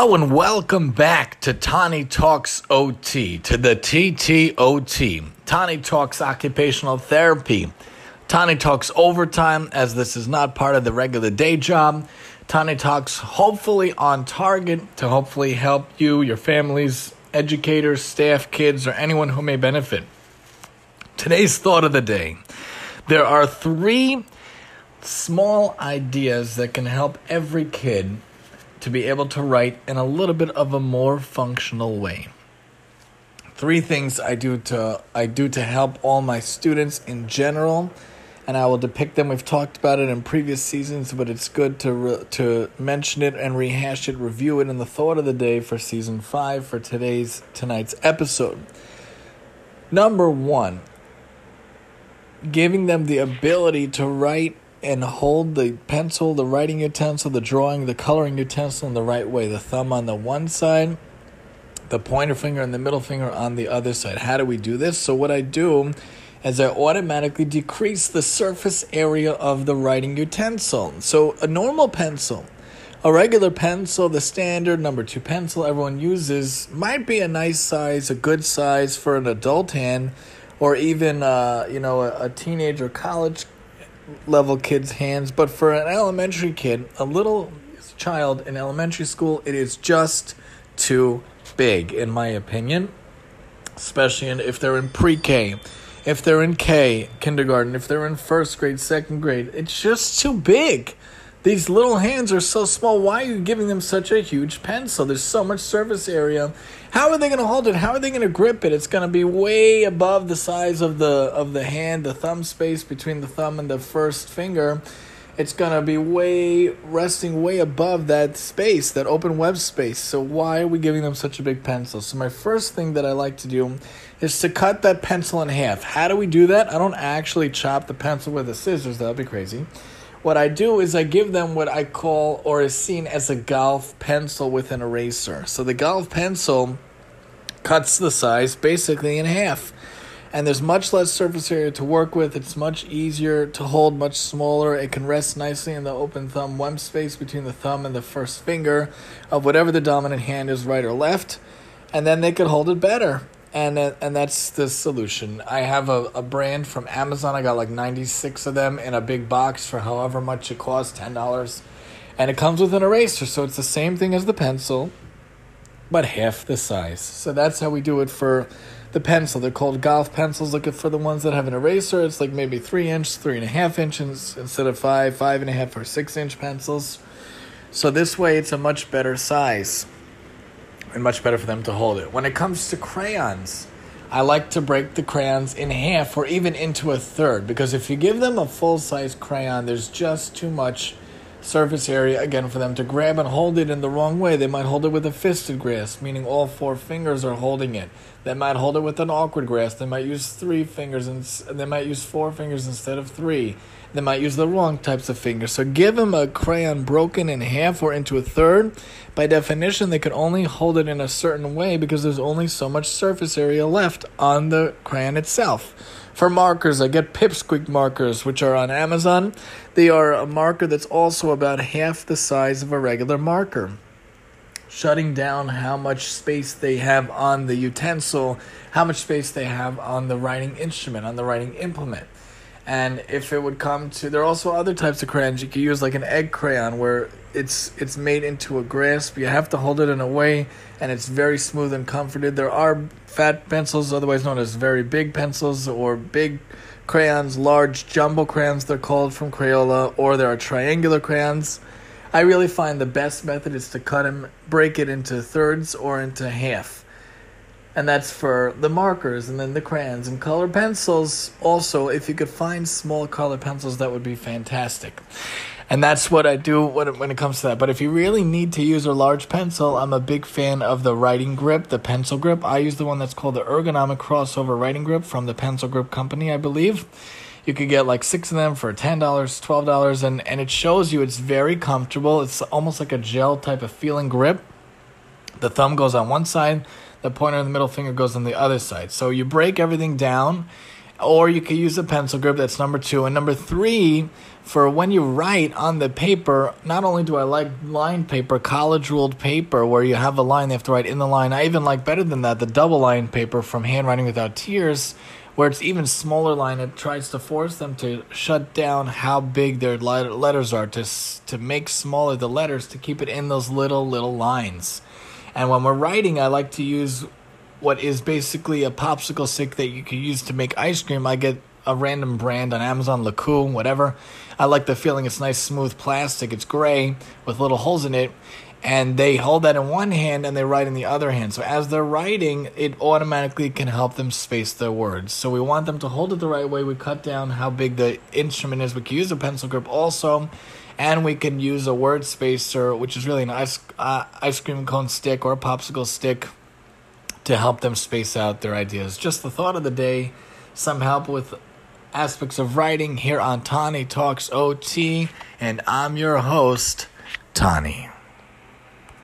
Hello and welcome back to Tani Talks OT, to the TTOT. Tani Talks Occupational Therapy. Tani Talks Overtime, as this is not part of the regular day job. Tani Talks hopefully on target to hopefully help you, your families, educators, staff, kids, or anyone who may benefit. Today's thought of the day there are three small ideas that can help every kid to be able to write in a little bit of a more functional way. Three things I do to I do to help all my students in general, and I will depict them. We've talked about it in previous seasons, but it's good to re- to mention it and rehash it, review it in the thought of the day for season five for today's tonight's episode. Number one, giving them the ability to write and hold the pencil, the writing utensil, the drawing, the coloring utensil in the right way. The thumb on the one side, the pointer finger and the middle finger on the other side. How do we do this? So, what I do is I automatically decrease the surface area of the writing utensil. So, a normal pencil, a regular pencil, the standard number two pencil everyone uses, might be a nice size, a good size for an adult hand. Or even, uh, you know, a, a teenager, college level kids' hands, but for an elementary kid, a little child in elementary school, it is just too big, in my opinion. Especially if they're in pre K, if they're in K, kindergarten, if they're in first grade, second grade, it's just too big. These little hands are so small. Why are you giving them such a huge pencil? There's so much surface area. How are they going to hold it? How are they going to grip it? It's going to be way above the size of the of the hand, the thumb space between the thumb and the first finger. It's going to be way resting way above that space, that open web space. So why are we giving them such a big pencil? So my first thing that I like to do is to cut that pencil in half. How do we do that? I don't actually chop the pencil with the scissors. That would be crazy. What I do is I give them what I call or is seen as a golf pencil with an eraser. So the golf pencil cuts the size basically in half. And there's much less surface area to work with. It's much easier to hold, much smaller. It can rest nicely in the open thumb web space between the thumb and the first finger of whatever the dominant hand is, right or left. And then they could hold it better and uh, and that's the solution. I have a, a brand from Amazon. I got like ninety six of them in a big box for however much it costs, ten dollars, and it comes with an eraser, so it's the same thing as the pencil, but half the size. So that's how we do it for the pencil. They're called golf pencils. Look for the ones that have an eraser. It's like maybe three inch, three and a half inches instead of five, five and a half or six inch pencils. So this way, it's a much better size and much better for them to hold it. When it comes to crayons, I like to break the crayons in half or even into a third because if you give them a full size crayon, there's just too much surface area again for them to grab and hold it in the wrong way. They might hold it with a fisted grasp, meaning all four fingers are holding it. They might hold it with an awkward grasp. They might use three fingers and they might use four fingers instead of three. They might use the wrong types of fingers. So give them a crayon broken in half or into a third. By definition, they can only hold it in a certain way because there's only so much surface area left on the crayon itself. For markers, I get Pipsqueak markers, which are on Amazon. They are a marker that's also about half the size of a regular marker shutting down how much space they have on the utensil, how much space they have on the writing instrument, on the writing implement. And if it would come to, there are also other types of crayons you can use, like an egg crayon, where it's it's made into a grasp. You have to hold it in a way, and it's very smooth and comforted. There are fat pencils, otherwise known as very big pencils, or big crayons, large jumbo crayons. They're called from Crayola, or there are triangular crayons. I really find the best method is to cut them, break it into thirds or into half. And that's for the markers and then the crayons and color pencils. Also if you could find small color pencils that would be fantastic. And that's what i do when it comes to that. But if you really need to use a large pencil i'm a big fan of the writing grip the pencil grip. I use the one that's called the ergonomic crossover writing grip from the pencil grip company i believe you could get like six of them for $10 $12 and, and it shows you it's very comfortable it's almost like a gel type of feeling grip the thumb goes on one side the pointer and the middle finger goes on the other side. So you break everything down Or you could use a pencil grip, that's number two. And number three, for when you write on the paper, not only do I like lined paper, college ruled paper, where you have a line they have to write in the line, I even like better than that the double lined paper from Handwriting Without Tears, where it's even smaller line. It tries to force them to shut down how big their letters are, to, to make smaller the letters, to keep it in those little, little lines. And when we're writing, I like to use what is basically a popsicle stick that you can use to make ice cream. I get a random brand on Amazon, LeCoux, whatever. I like the feeling. It's nice, smooth plastic. It's gray with little holes in it. And they hold that in one hand and they write in the other hand. So as they're writing, it automatically can help them space their words. So we want them to hold it the right way. We cut down how big the instrument is. We can use a pencil grip also. And we can use a word spacer, which is really an ice, uh, ice cream cone stick or a popsicle stick to help them space out their ideas. Just the thought of the day, some help with aspects of writing here on Tani Talks OT, and I'm your host, Tani.